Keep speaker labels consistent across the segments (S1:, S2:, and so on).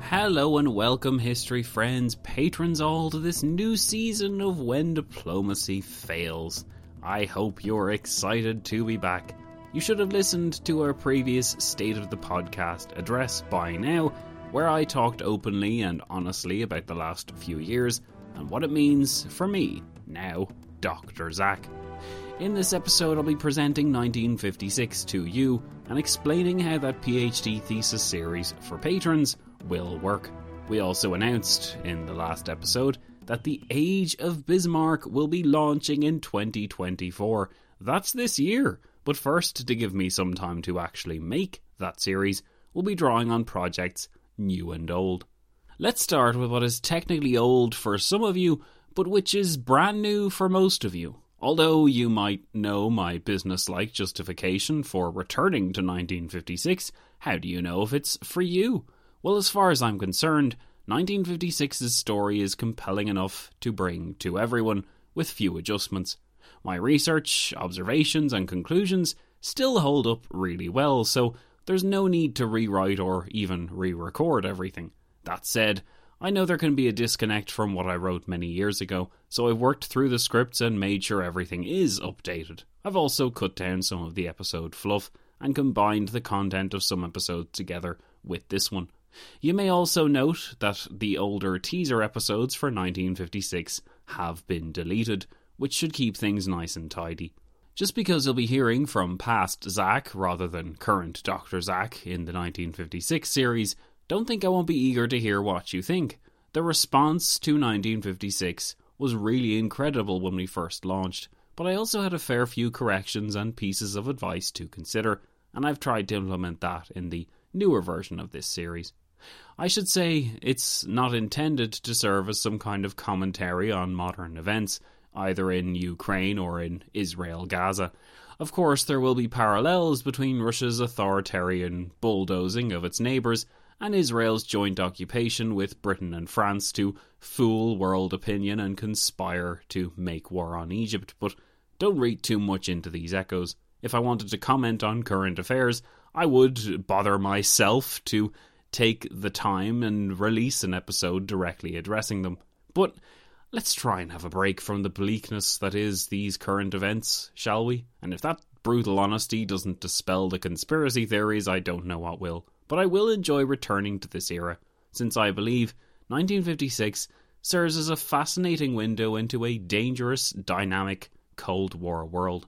S1: Hello and welcome, history friends, patrons all, to this new season of When Diplomacy Fails. I hope you're excited to be back. You should have listened to our previous State of the Podcast address by now, where I talked openly and honestly about the last few years and what it means for me, now Dr. Zach. In this episode, I'll be presenting 1956 to you and explaining how that PhD thesis series for patrons will work. We also announced in the last episode that the Age of Bismarck will be launching in 2024. That's this year. But first, to give me some time to actually make that series, we'll be drawing on projects new and old. Let's start with what is technically old for some of you, but which is brand new for most of you. Although you might know my business like justification for returning to 1956, how do you know if it's for you? Well, as far as I'm concerned, 1956's story is compelling enough to bring to everyone, with few adjustments. My research, observations, and conclusions still hold up really well, so there's no need to rewrite or even re record everything. That said, I know there can be a disconnect from what I wrote many years ago, so I've worked through the scripts and made sure everything is updated. I've also cut down some of the episode fluff and combined the content of some episodes together with this one. You may also note that the older teaser episodes for 1956 have been deleted, which should keep things nice and tidy. Just because you'll be hearing from past Zach rather than current Dr. Zach in the 1956 series, don't think I won't be eager to hear what you think. The response to 1956 was really incredible when we first launched, but I also had a fair few corrections and pieces of advice to consider, and I've tried to implement that in the newer version of this series. I should say it's not intended to serve as some kind of commentary on modern events, either in Ukraine or in Israel Gaza. Of course, there will be parallels between Russia's authoritarian bulldozing of its neighbours and Israel's joint occupation with Britain and France to fool world opinion and conspire to make war on Egypt, but don't read too much into these echoes. If I wanted to comment on current affairs, I would bother myself to take the time and release an episode directly addressing them. But let's try and have a break from the bleakness that is these current events, shall we? And if that brutal honesty doesn't dispel the conspiracy theories, I don't know what will. But I will enjoy returning to this era, since I believe 1956 serves as a fascinating window into a dangerous, dynamic Cold War world.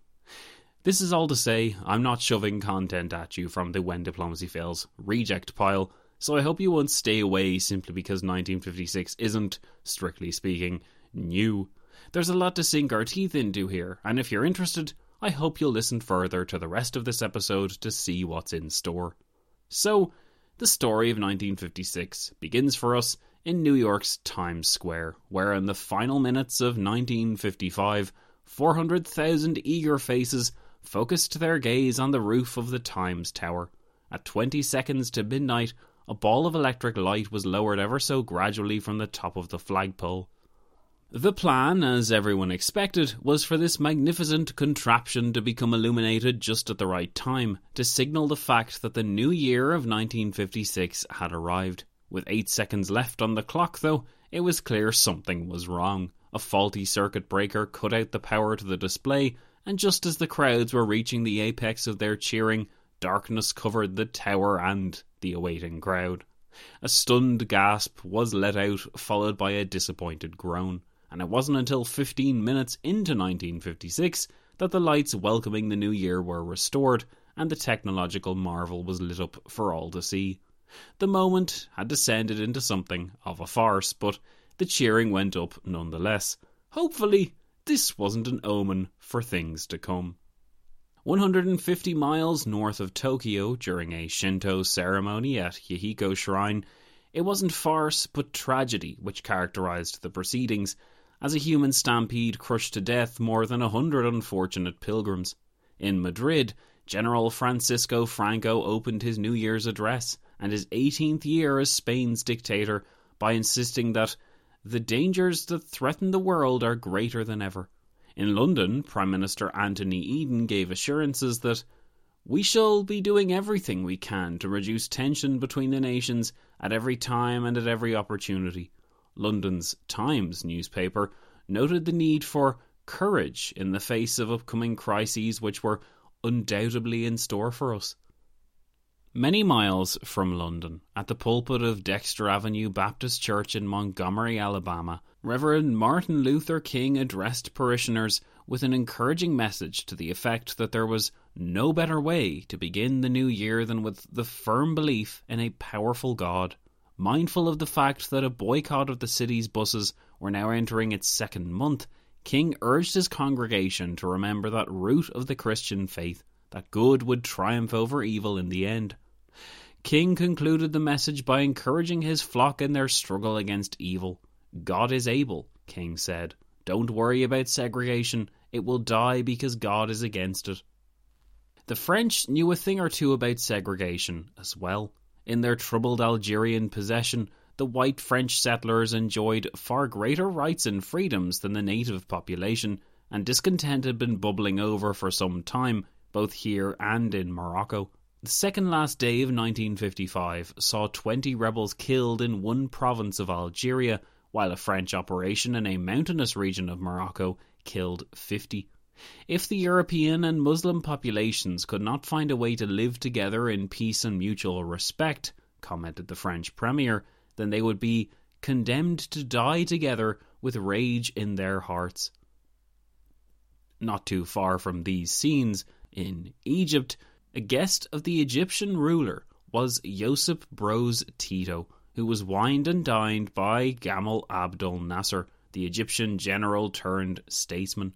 S1: This is all to say, I'm not shoving content at you from the When Diplomacy Fails reject pile, so I hope you won't stay away simply because 1956 isn't, strictly speaking, new. There's a lot to sink our teeth into here, and if you're interested, I hope you'll listen further to the rest of this episode to see what's in store. So, the story of 1956 begins for us in New York's Times Square, where in the final minutes of 1955, 400,000 eager faces focused their gaze on the roof of the Times Tower. At 20 seconds to midnight, a ball of electric light was lowered ever so gradually from the top of the flagpole. The plan, as everyone expected, was for this magnificent contraption to become illuminated just at the right time, to signal the fact that the new year of 1956 had arrived. With eight seconds left on the clock, though, it was clear something was wrong. A faulty circuit breaker cut out the power to the display, and just as the crowds were reaching the apex of their cheering, darkness covered the tower and the awaiting crowd. A stunned gasp was let out, followed by a disappointed groan, and it wasn't until 15 minutes into 1956 that the lights welcoming the new year were restored and the technological marvel was lit up for all to see. The moment had descended into something of a farce, but the cheering went up nonetheless. Hopefully, this wasn't an omen for things to come. 150 miles north of Tokyo, during a Shinto ceremony at Yahiko Shrine, it wasn't farce but tragedy which characterized the proceedings, as a human stampede crushed to death more than a hundred unfortunate pilgrims. In Madrid, General Francisco Franco opened his New Year's address and his 18th year as Spain's dictator by insisting that the dangers that threaten the world are greater than ever. In London, Prime Minister Anthony Eden gave assurances that we shall be doing everything we can to reduce tension between the nations at every time and at every opportunity. London's Times newspaper noted the need for courage in the face of upcoming crises which were undoubtedly in store for us. Many miles from London, at the pulpit of Dexter Avenue Baptist Church in Montgomery, Alabama, Reverend Martin Luther King addressed parishioners with an encouraging message to the effect that there was no better way to begin the new year than with the firm belief in a powerful God. Mindful of the fact that a boycott of the city's buses were now entering its second month, King urged his congregation to remember that root of the Christian faith, that good would triumph over evil in the end. King concluded the message by encouraging his flock in their struggle against evil. God is able, King said. Don't worry about segregation, it will die because God is against it. The French knew a thing or two about segregation as well. In their troubled Algerian possession, the white French settlers enjoyed far greater rights and freedoms than the native population, and discontent had been bubbling over for some time, both here and in Morocco. The second last day of 1955 saw 20 rebels killed in one province of Algeria, while a French operation in a mountainous region of Morocco killed 50. If the European and Muslim populations could not find a way to live together in peace and mutual respect, commented the French premier, then they would be condemned to die together with rage in their hearts. Not too far from these scenes, in Egypt, a guest of the Egyptian ruler was Josip Broz Tito, who was wined and dined by Gamal Abdel Nasser, the Egyptian general turned statesman.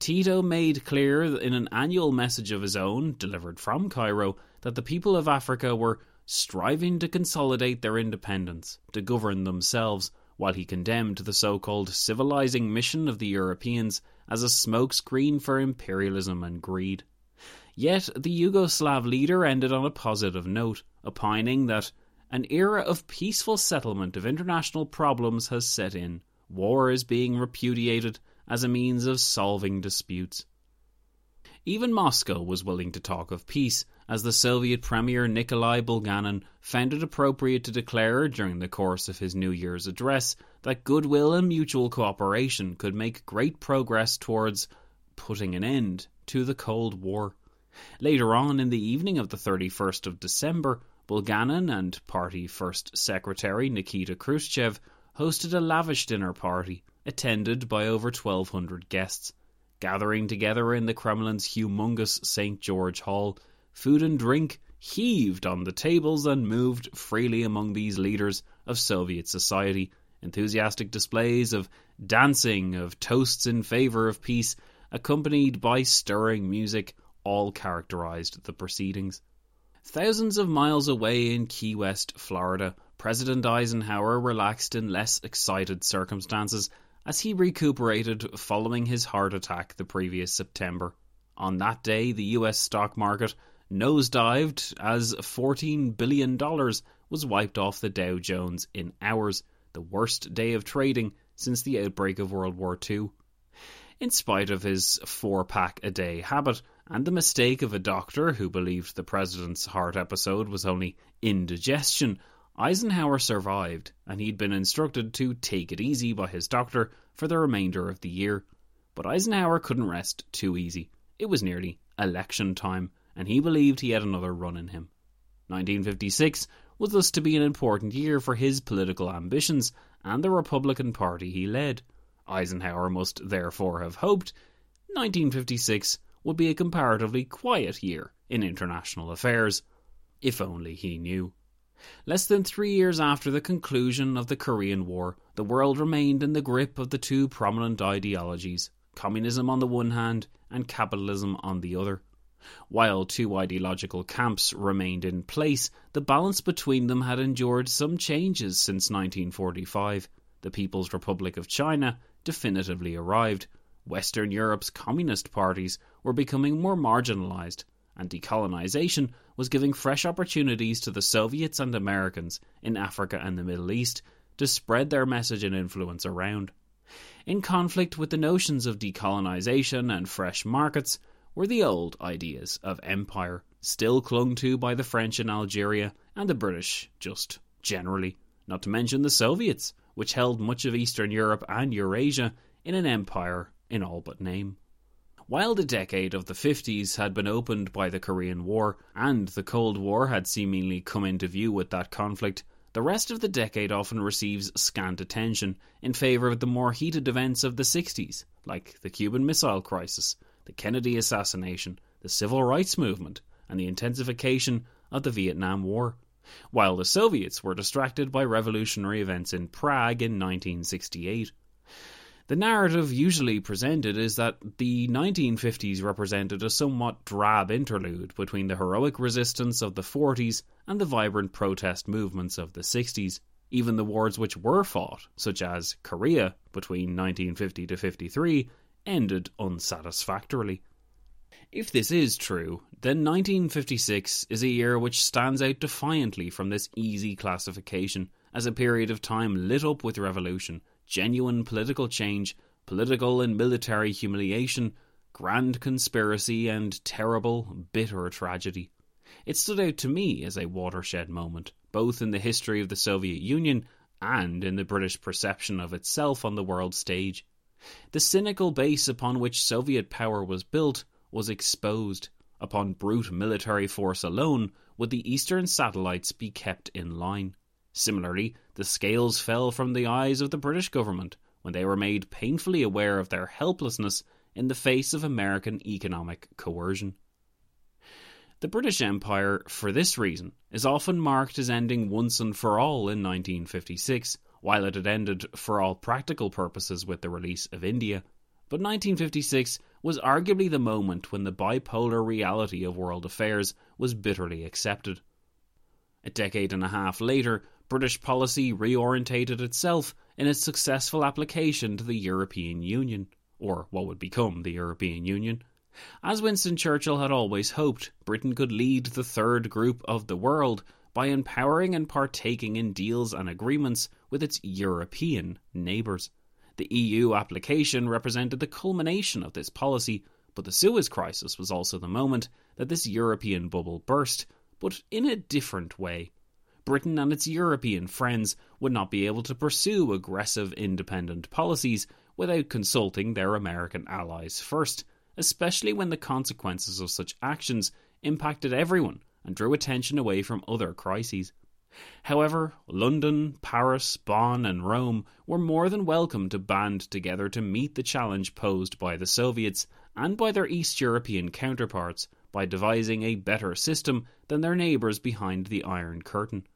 S1: Tito made clear in an annual message of his own, delivered from Cairo, that the people of Africa were striving to consolidate their independence, to govern themselves, while he condemned the so called civilizing mission of the Europeans as a smokescreen for imperialism and greed. Yet the Yugoslav leader ended on a positive note, opining that an era of peaceful settlement of international problems has set in. War is being repudiated as a means of solving disputes. Even Moscow was willing to talk of peace, as the Soviet Premier Nikolai Bulganin found it appropriate to declare during the course of his New Year's address that goodwill and mutual cooperation could make great progress towards putting an end to the Cold War. Later on in the evening of the 31st of December, Bulganin and party First Secretary Nikita Khrushchev hosted a lavish dinner party attended by over 1,200 guests. Gathering together in the Kremlin's humongous St. George Hall, food and drink heaved on the tables and moved freely among these leaders of Soviet society. Enthusiastic displays of dancing, of toasts in favor of peace, accompanied by stirring music, all characterized the proceedings. Thousands of miles away in Key West, Florida, President Eisenhower relaxed in less excited circumstances as he recuperated following his heart attack the previous September. On that day, the US stock market nosedived as $14 billion was wiped off the Dow Jones in hours, the worst day of trading since the outbreak of World War II. In spite of his four pack a day habit and the mistake of a doctor who believed the president's heart episode was only indigestion, Eisenhower survived, and he'd been instructed to take it easy by his doctor for the remainder of the year. But Eisenhower couldn't rest too easy. It was nearly election time, and he believed he had another run in him. 1956 was thus to be an important year for his political ambitions and the Republican Party he led. Eisenhower must therefore have hoped 1956 would be a comparatively quiet year in international affairs. If only he knew. Less than three years after the conclusion of the Korean War, the world remained in the grip of the two prominent ideologies communism on the one hand and capitalism on the other. While two ideological camps remained in place, the balance between them had endured some changes since 1945. The People's Republic of China definitively arrived. Western Europe's communist parties were becoming more marginalized, and decolonization was giving fresh opportunities to the Soviets and Americans in Africa and the Middle East to spread their message and influence around. In conflict with the notions of decolonization and fresh markets were the old ideas of empire, still clung to by the French in Algeria and the British just generally, not to mention the Soviets, which held much of Eastern Europe and Eurasia in an empire in all but name. While the decade of the 50s had been opened by the Korean War, and the Cold War had seemingly come into view with that conflict, the rest of the decade often receives scant attention in favour of the more heated events of the 60s, like the Cuban Missile Crisis, the Kennedy assassination, the Civil Rights Movement, and the intensification of the Vietnam War, while the Soviets were distracted by revolutionary events in Prague in 1968. The narrative usually presented is that the 1950s represented a somewhat drab interlude between the heroic resistance of the 40s and the vibrant protest movements of the 60s. Even the wars which were fought, such as Korea between 1950 to 53, ended unsatisfactorily. If this is true, then 1956 is a year which stands out defiantly from this easy classification as a period of time lit up with revolution genuine political change, political and military humiliation, grand conspiracy, and terrible, bitter tragedy. It stood out to me as a watershed moment, both in the history of the Soviet Union and in the British perception of itself on the world stage. The cynical base upon which Soviet power was built was exposed. Upon brute military force alone would the Eastern satellites be kept in line. Similarly, the scales fell from the eyes of the British government when they were made painfully aware of their helplessness in the face of American economic coercion. The British Empire, for this reason, is often marked as ending once and for all in 1956, while it had ended for all practical purposes with the release of India. But 1956 was arguably the moment when the bipolar reality of world affairs was bitterly accepted. A decade and a half later, British policy reorientated itself in its successful application to the European Union, or what would become the European Union. As Winston Churchill had always hoped, Britain could lead the third group of the world by empowering and partaking in deals and agreements with its European neighbours. The EU application represented the culmination of this policy, but the Suez Crisis was also the moment that this European bubble burst, but in a different way. Britain and its European friends would not be able to pursue aggressive independent policies without consulting their American allies first, especially when the consequences of such actions impacted everyone and drew attention away from other crises. However, London, Paris, Bonn, and Rome were more than welcome to band together to meet the challenge posed by the Soviets and by their East European counterparts by devising a better system than their neighbours behind the Iron Curtain.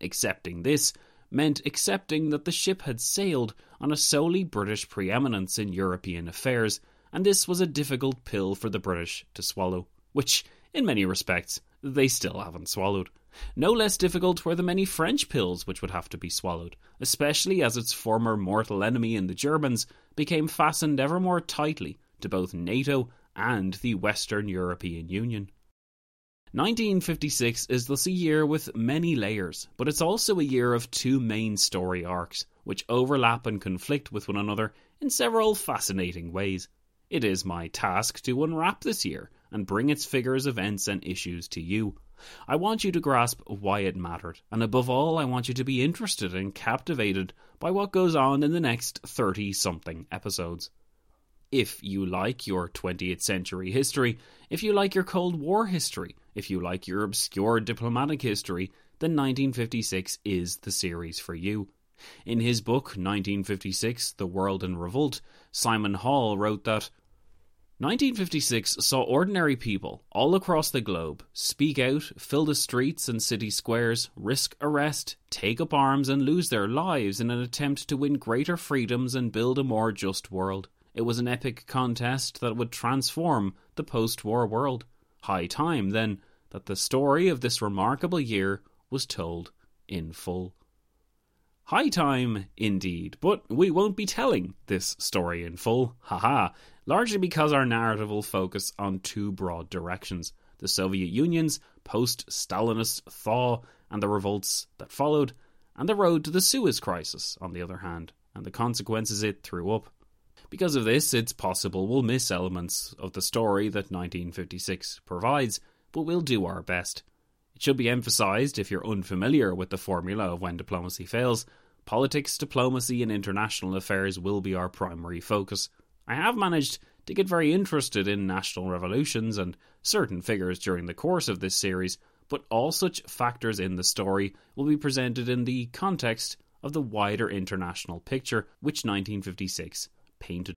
S1: Accepting this meant accepting that the ship had sailed on a solely British preeminence in European affairs, and this was a difficult pill for the British to swallow, which, in many respects, they still haven't swallowed. No less difficult were the many French pills which would have to be swallowed, especially as its former mortal enemy in the Germans became fastened ever more tightly to both NATO and the Western European Union. 1956 is thus a year with many layers, but it's also a year of two main story arcs, which overlap and conflict with one another in several fascinating ways. It is my task to unwrap this year and bring its figures, events, and issues to you. I want you to grasp why it mattered, and above all, I want you to be interested and captivated by what goes on in the next 30 something episodes. If you like your 20th century history, if you like your Cold War history, if you like your obscure diplomatic history, then 1956 is the series for you. In his book 1956 The World in Revolt, Simon Hall wrote that 1956 saw ordinary people all across the globe speak out, fill the streets and city squares, risk arrest, take up arms, and lose their lives in an attempt to win greater freedoms and build a more just world. It was an epic contest that would transform the post war world. High time, then, that the story of this remarkable year was told in full. High time, indeed, but we won't be telling this story in full, haha largely because our narrative will focus on two broad directions the Soviet Union's post Stalinist thaw and the revolts that followed, and the road to the Suez Crisis, on the other hand, and the consequences it threw up. Because of this, it's possible we'll miss elements of the story that 1956 provides, but we'll do our best. It should be emphasised, if you're unfamiliar with the formula of when diplomacy fails, politics, diplomacy, and international affairs will be our primary focus. I have managed to get very interested in national revolutions and certain figures during the course of this series, but all such factors in the story will be presented in the context of the wider international picture which 1956 painted.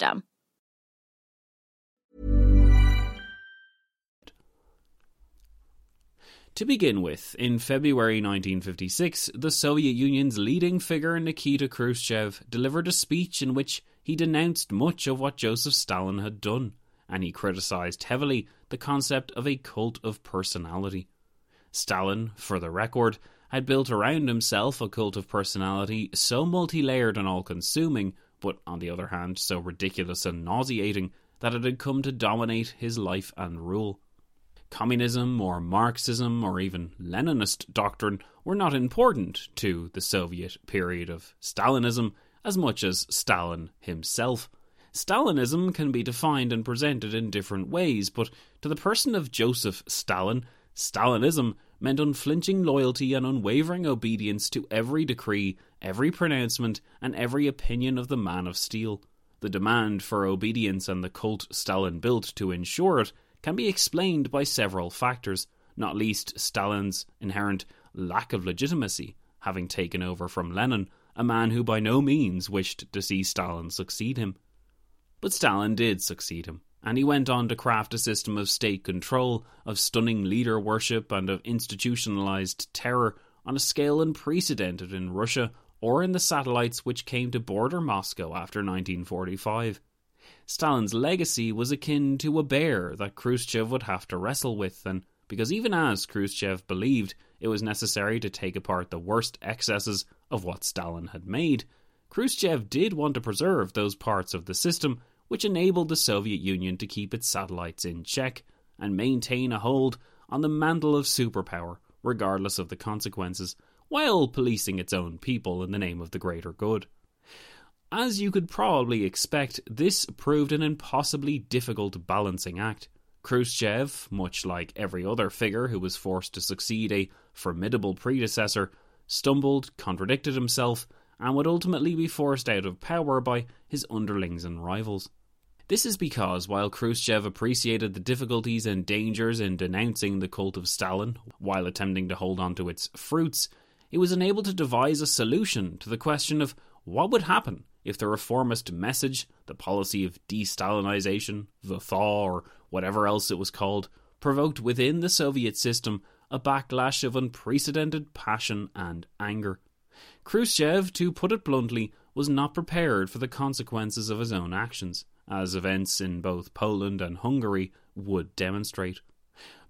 S2: system.
S1: To begin with, in February 1956, the Soviet Union's leading figure Nikita Khrushchev delivered a speech in which he denounced much of what Joseph Stalin had done, and he criticized heavily the concept of a cult of personality. Stalin, for the record, had built around himself a cult of personality so multi layered and all consuming, but on the other hand, so ridiculous and nauseating, that it had come to dominate his life and rule. Communism or Marxism or even Leninist doctrine were not important to the Soviet period of Stalinism as much as Stalin himself. Stalinism can be defined and presented in different ways, but to the person of Joseph Stalin, Stalinism meant unflinching loyalty and unwavering obedience to every decree, every pronouncement, and every opinion of the man of steel. The demand for obedience and the cult Stalin built to ensure it can be explained by several factors, not least Stalin's inherent lack of legitimacy, having taken over from Lenin, a man who by no means wished to see Stalin succeed him. But Stalin did succeed him, and he went on to craft a system of state control, of stunning leader worship, and of institutionalized terror on a scale unprecedented in Russia or in the satellites which came to border Moscow after 1945. Stalin's legacy was akin to a bear that Khrushchev would have to wrestle with, and because even as Khrushchev believed it was necessary to take apart the worst excesses of what Stalin had made, Khrushchev did want to preserve those parts of the system which enabled the Soviet Union to keep its satellites in check and maintain a hold on the mantle of superpower, regardless of the consequences, while policing its own people in the name of the greater good. As you could probably expect, this proved an impossibly difficult balancing act. Khrushchev, much like every other figure who was forced to succeed a formidable predecessor, stumbled, contradicted himself, and would ultimately be forced out of power by his underlings and rivals. This is because while Khrushchev appreciated the difficulties and dangers in denouncing the cult of Stalin while attempting to hold on to its fruits, he was unable to devise a solution to the question of what would happen if the reformist message, the policy of de Stalinization, the thaw, or whatever else it was called, provoked within the Soviet system a backlash of unprecedented passion and anger. Khrushchev, to put it bluntly, was not prepared for the consequences of his own actions, as events in both Poland and Hungary would demonstrate.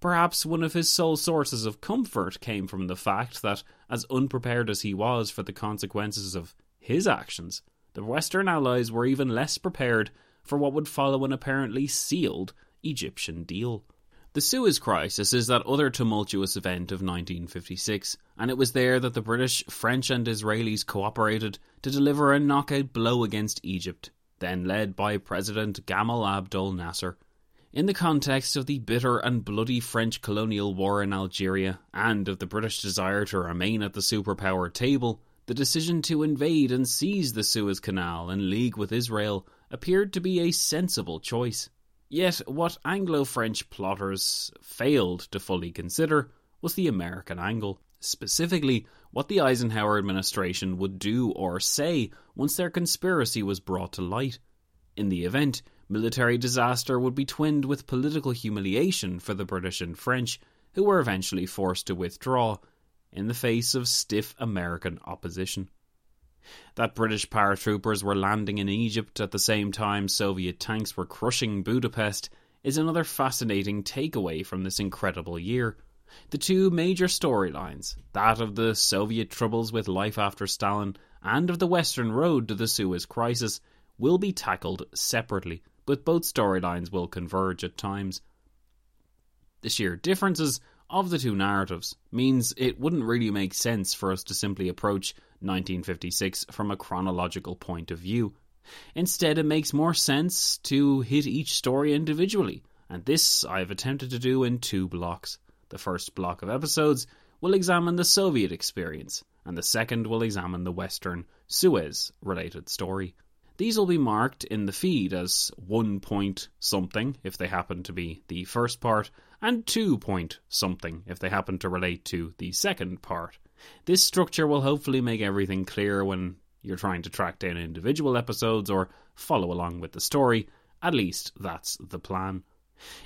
S1: Perhaps one of his sole sources of comfort came from the fact that, as unprepared as he was for the consequences of his actions, the Western Allies were even less prepared for what would follow an apparently sealed Egyptian deal. The Suez Crisis is that other tumultuous event of 1956, and it was there that the British, French, and Israelis cooperated to deliver a knockout blow against Egypt, then led by President Gamal Abdel Nasser. In the context of the bitter and bloody French colonial war in Algeria, and of the British desire to remain at the superpower table, the decision to invade and seize the Suez Canal in league with Israel appeared to be a sensible choice. Yet, what Anglo French plotters failed to fully consider was the American angle, specifically what the Eisenhower administration would do or say once their conspiracy was brought to light. In the event, military disaster would be twinned with political humiliation for the British and French, who were eventually forced to withdraw in the face of stiff American opposition. That British paratroopers were landing in Egypt at the same time Soviet tanks were crushing Budapest is another fascinating takeaway from this incredible year. The two major storylines, that of the Soviet troubles with life after Stalin and of the Western road to the Suez Crisis, will be tackled separately, but both storylines will converge at times. The sheer differences of the two narratives means it wouldn't really make sense for us to simply approach 1956 from a chronological point of view. Instead, it makes more sense to hit each story individually, and this I have attempted to do in two blocks. The first block of episodes will examine the Soviet experience, and the second will examine the Western Suez related story. These will be marked in the feed as 1 point something if they happen to be the first part, and 2 point something if they happen to relate to the second part. This structure will hopefully make everything clear when you're trying to track down individual episodes or follow along with the story. At least that's the plan.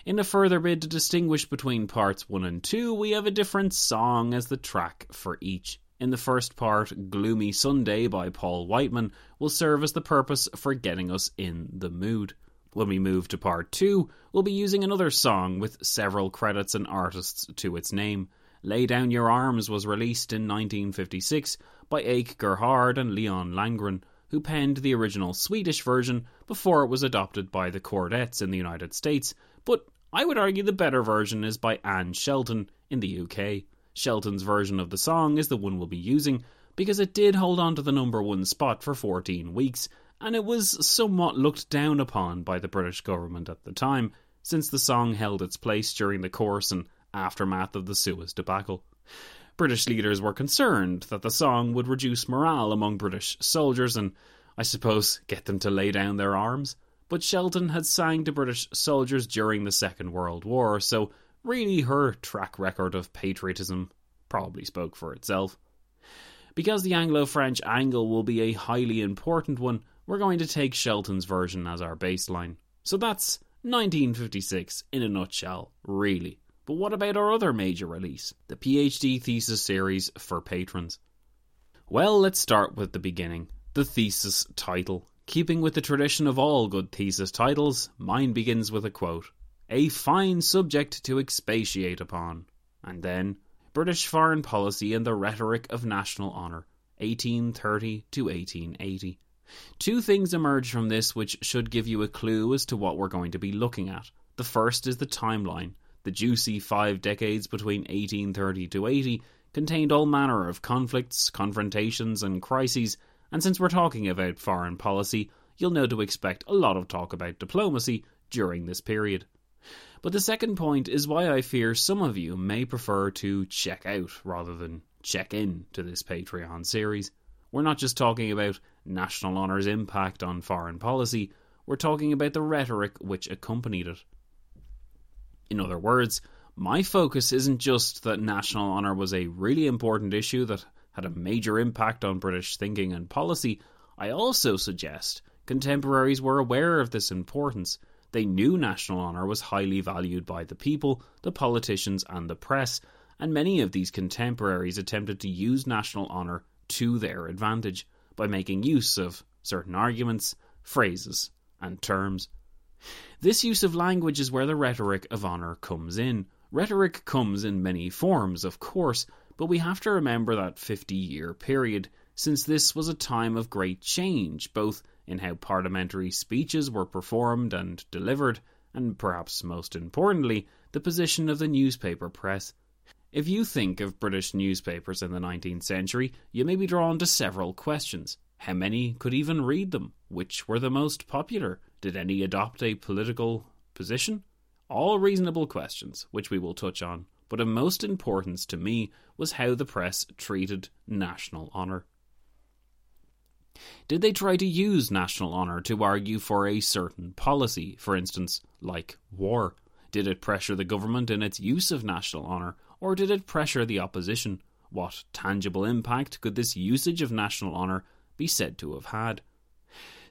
S1: In a further bid to distinguish between parts 1 and 2, we have a different song as the track for each. In the first part, Gloomy Sunday by Paul Whiteman will serve as the purpose for getting us in the mood. When we move to part 2, we'll be using another song with several credits and artists to its name. Lay Down Your Arms was released in 1956 by Ake Gerhard and Leon Landgren, who penned the original Swedish version before it was adopted by the Chordettes in the United States, but I would argue the better version is by Anne Shelton in the UK. Shelton's version of the song is the one we'll be using because it did hold on to the number one spot for 14 weeks, and it was somewhat looked down upon by the British government at the time, since the song held its place during the course and aftermath of the Suez debacle. British leaders were concerned that the song would reduce morale among British soldiers and, I suppose, get them to lay down their arms. But Shelton had sang to British soldiers during the Second World War, so really her track record of patriotism probably spoke for itself. Because the Anglo French angle will be a highly important one, we're going to take Shelton's version as our baseline. So that's 1956 in a nutshell, really. But what about our other major release, the PhD thesis series for patrons? Well, let's start with the beginning. The thesis title Keeping with the tradition of all good thesis titles, mine begins with a quote A fine subject to expatiate upon. And then, British foreign policy and the rhetoric of national honour, 1830 to 1880. Two things emerge from this which should give you a clue as to what we're going to be looking at. The first is the timeline. The juicy five decades between 1830 to 80 contained all manner of conflicts, confrontations, and crises, and since we're talking about foreign policy, you'll know to expect a lot of talk about diplomacy during this period. But the second point is why I fear some of you may prefer to check out rather than check in to this Patreon series. We're not just talking about national honour's impact on foreign policy, we're talking about the rhetoric which accompanied it. In other words, my focus isn't just that national honour was a really important issue that had a major impact on British thinking and policy, I also suggest contemporaries were aware of this importance. They knew national honour was highly valued by the people, the politicians, and the press, and many of these contemporaries attempted to use national honour to their advantage by making use of certain arguments, phrases, and terms. This use of language is where the rhetoric of honour comes in. Rhetoric comes in many forms, of course, but we have to remember that 50 year period, since this was a time of great change, both in how parliamentary speeches were performed and delivered, and perhaps most importantly, the position of the newspaper press. If you think of British newspapers in the 19th century, you may be drawn to several questions. How many could even read them? Which were the most popular? Did any adopt a political position? All reasonable questions, which we will touch on, but of most importance to me was how the press treated national honour. Did they try to use national honour to argue for a certain policy, for instance, like war? Did it pressure the government in its use of national honour, or did it pressure the opposition? What tangible impact could this usage of national honour be said to have had?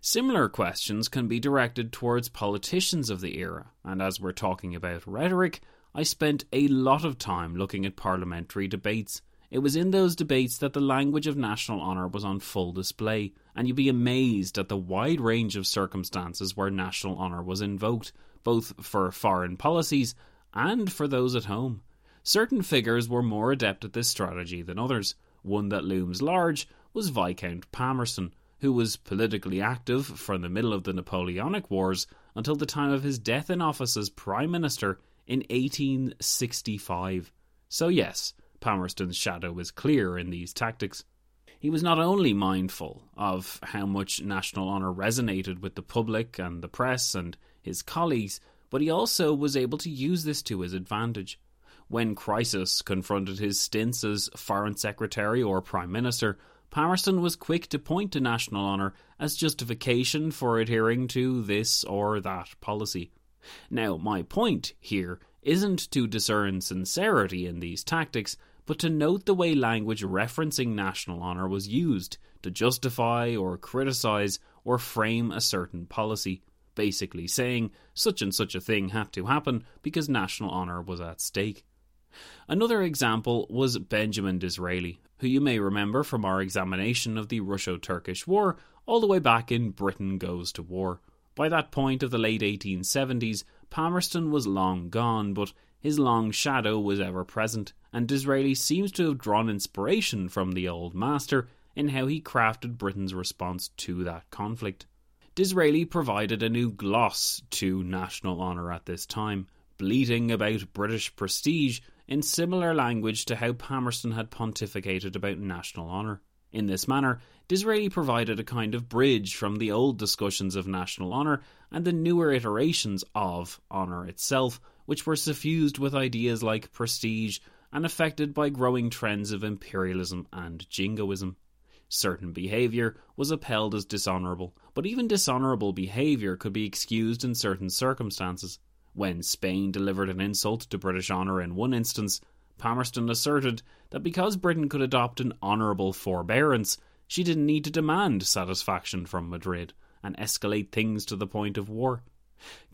S1: Similar questions can be directed towards politicians of the era, and as we're talking about rhetoric, I spent a lot of time looking at parliamentary debates. It was in those debates that the language of national honour was on full display, and you'd be amazed at the wide range of circumstances where national honour was invoked, both for foreign policies and for those at home. Certain figures were more adept at this strategy than others. One that looms large was Viscount Palmerston, who was politically active from the middle of the Napoleonic Wars until the time of his death in office as Prime Minister in 1865. So, yes, Palmerston's shadow is clear in these tactics. He was not only mindful of how much national honour resonated with the public and the press and his colleagues, but he also was able to use this to his advantage. When crisis confronted his stints as Foreign Secretary or Prime Minister, Palmerston was quick to point to national honour as justification for adhering to this or that policy. Now, my point here isn't to discern sincerity in these tactics, but to note the way language referencing national honour was used to justify or criticise or frame a certain policy, basically saying such and such a thing had to happen because national honour was at stake. Another example was Benjamin Disraeli, who you may remember from our examination of the Russo Turkish War all the way back in Britain Goes to War. By that point of the late 1870s, Palmerston was long gone, but his long shadow was ever present, and Disraeli seems to have drawn inspiration from the old master in how he crafted Britain's response to that conflict. Disraeli provided a new gloss to national honour at this time, bleating about British prestige in similar language to how Palmerston had pontificated about national honour. In this manner, Disraeli provided a kind of bridge from the old discussions of national honour and the newer iterations of honour itself, which were suffused with ideas like prestige and affected by growing trends of imperialism and jingoism. Certain behaviour was upheld as dishonourable, but even dishonourable behaviour could be excused in certain circumstances. When Spain delivered an insult to British honour in one instance, Palmerston asserted that because Britain could adopt an honourable forbearance, she didn't need to demand satisfaction from Madrid and escalate things to the point of war.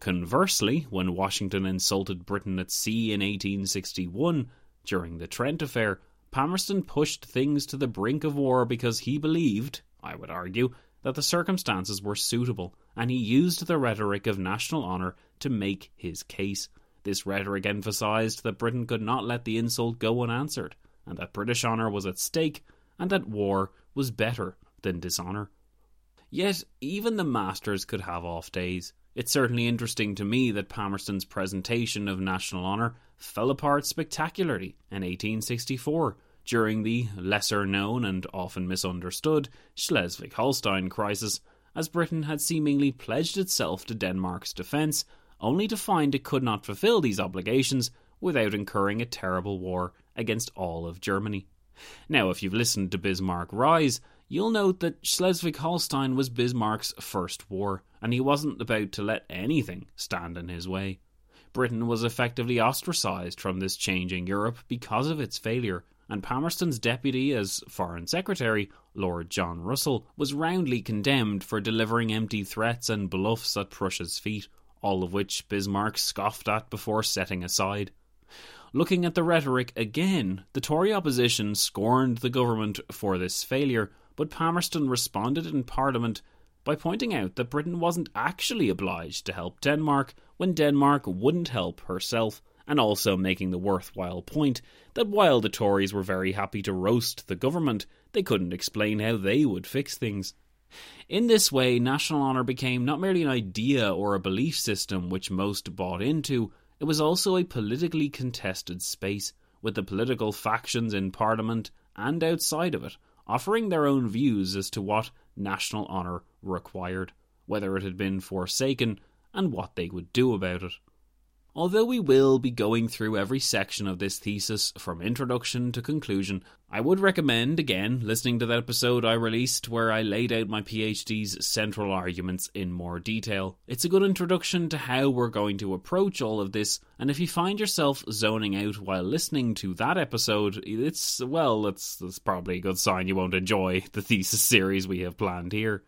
S1: Conversely, when Washington insulted Britain at sea in 1861 during the Trent affair, Palmerston pushed things to the brink of war because he believed, I would argue, that the circumstances were suitable, and he used the rhetoric of national honour to make his case. This rhetoric emphasised that Britain could not let the insult go unanswered, and that British honour was at stake, and that war was better than dishonour. Yet, even the masters could have off days. It's certainly interesting to me that Palmerston's presentation of national honour fell apart spectacularly in 1864 during the lesser known and often misunderstood Schleswig Holstein crisis, as Britain had seemingly pledged itself to Denmark's defence, only to find it could not fulfil these obligations without incurring a terrible war against all of Germany. Now, if you've listened to Bismarck Rise, you'll note that Schleswig Holstein was Bismarck's first war, and he wasn't about to let anything stand in his way. Britain was effectively ostracised from this changing Europe because of its failure, and Palmerston's deputy as Foreign Secretary, Lord John Russell, was roundly condemned for delivering empty threats and bluffs at Prussia's feet, all of which Bismarck scoffed at before setting aside. Looking at the rhetoric again, the Tory opposition scorned the government for this failure, but Palmerston responded in Parliament by pointing out that Britain wasn't actually obliged to help Denmark when Denmark wouldn't help herself, and also making the worthwhile point that while the Tories were very happy to roast the government, they couldn't explain how they would fix things. In this way, national honour became not merely an idea or a belief system which most bought into, it was also a politically contested space, with the political factions in Parliament and outside of it offering their own views as to what national honour required, whether it had been forsaken, and what they would do about it. Although we will be going through every section of this thesis from introduction to conclusion, I would recommend again listening to that episode I released where I laid out my PhD's central arguments in more detail. It's a good introduction to how we're going to approach all of this, and if you find yourself zoning out while listening to that episode, it's, well, that's, it's probably a good sign you won't enjoy the thesis series we have planned here.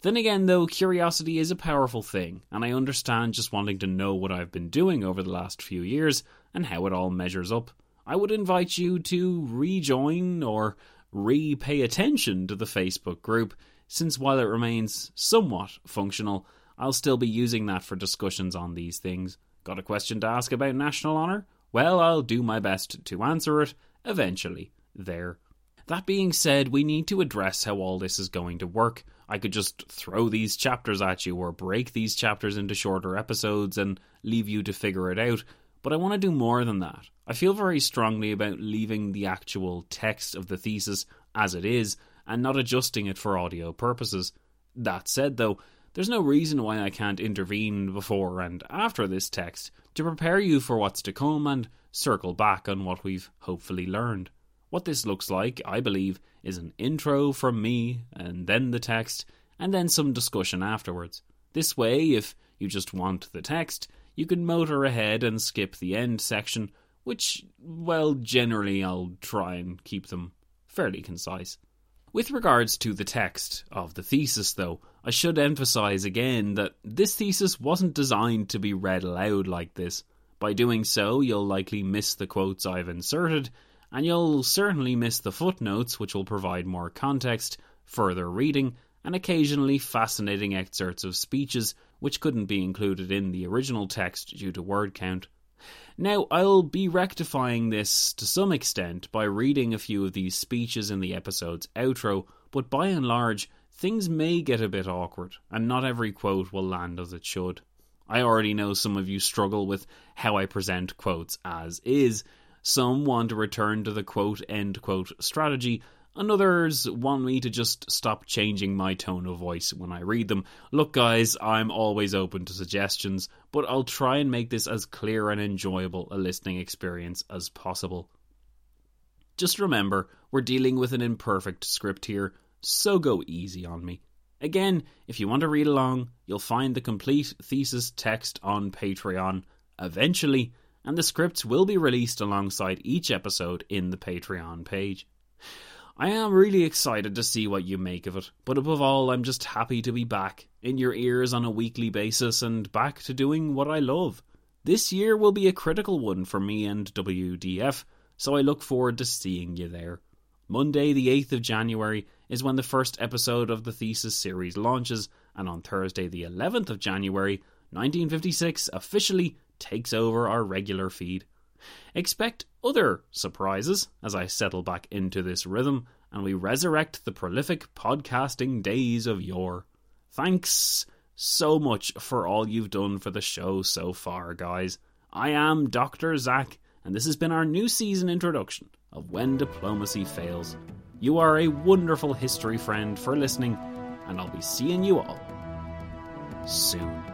S1: Then again, though, curiosity is a powerful thing, and I understand just wanting to know what I've been doing over the last few years and how it all measures up. I would invite you to rejoin or re pay attention to the Facebook group, since while it remains somewhat functional, I'll still be using that for discussions on these things. Got a question to ask about national honour? Well, I'll do my best to answer it eventually there. That being said, we need to address how all this is going to work. I could just throw these chapters at you or break these chapters into shorter episodes and leave you to figure it out, but I want to do more than that. I feel very strongly about leaving the actual text of the thesis as it is and not adjusting it for audio purposes. That said, though, there's no reason why I can't intervene before and after this text to prepare you for what's to come and circle back on what we've hopefully learned. What this looks like, I believe, is an intro from me, and then the text, and then some discussion afterwards. This way, if you just want the text, you can motor ahead and skip the end section, which, well, generally I'll try and keep them fairly concise. With regards to the text of the thesis, though, I should emphasise again that this thesis wasn't designed to be read aloud like this. By doing so, you'll likely miss the quotes I've inserted, and you'll certainly miss the footnotes, which will provide more context, further reading, and occasionally fascinating excerpts of speeches which couldn't be included in the original text due to word count. Now, I'll be rectifying this to some extent by reading a few of these speeches in the episode's outro, but by and large, things may get a bit awkward, and not every quote will land as it should. I already know some of you struggle with how I present quotes as is, some want to return to the quote end quote strategy, and others want me to just stop changing my tone of voice when I read them. Look, guys, I'm always open to suggestions, but I'll try and make this as clear and enjoyable a listening experience as possible. Just remember, we're dealing with an imperfect script here, so go easy on me. Again, if you want to read along, you'll find the complete thesis text on Patreon eventually and the scripts will be released alongside each episode in the Patreon page. I am really excited to see what you make of it, but above all, I'm just happy to be back in your ears on a weekly basis and back to doing what I love. This year will be a critical one for me and WDF, so I look forward to seeing you there. Monday, the 8th of January, is when the first episode of the Thesis series launches, and on Thursday, the 11th of January, 1956 officially takes over our regular feed. Expect other surprises as I settle back into this rhythm and we resurrect the prolific podcasting days of yore. Thanks so much for all you've done for the show so far, guys. I am Dr. Zach, and this has been our new season introduction of When Diplomacy Fails. You are a wonderful history friend for listening, and I'll be seeing you all soon.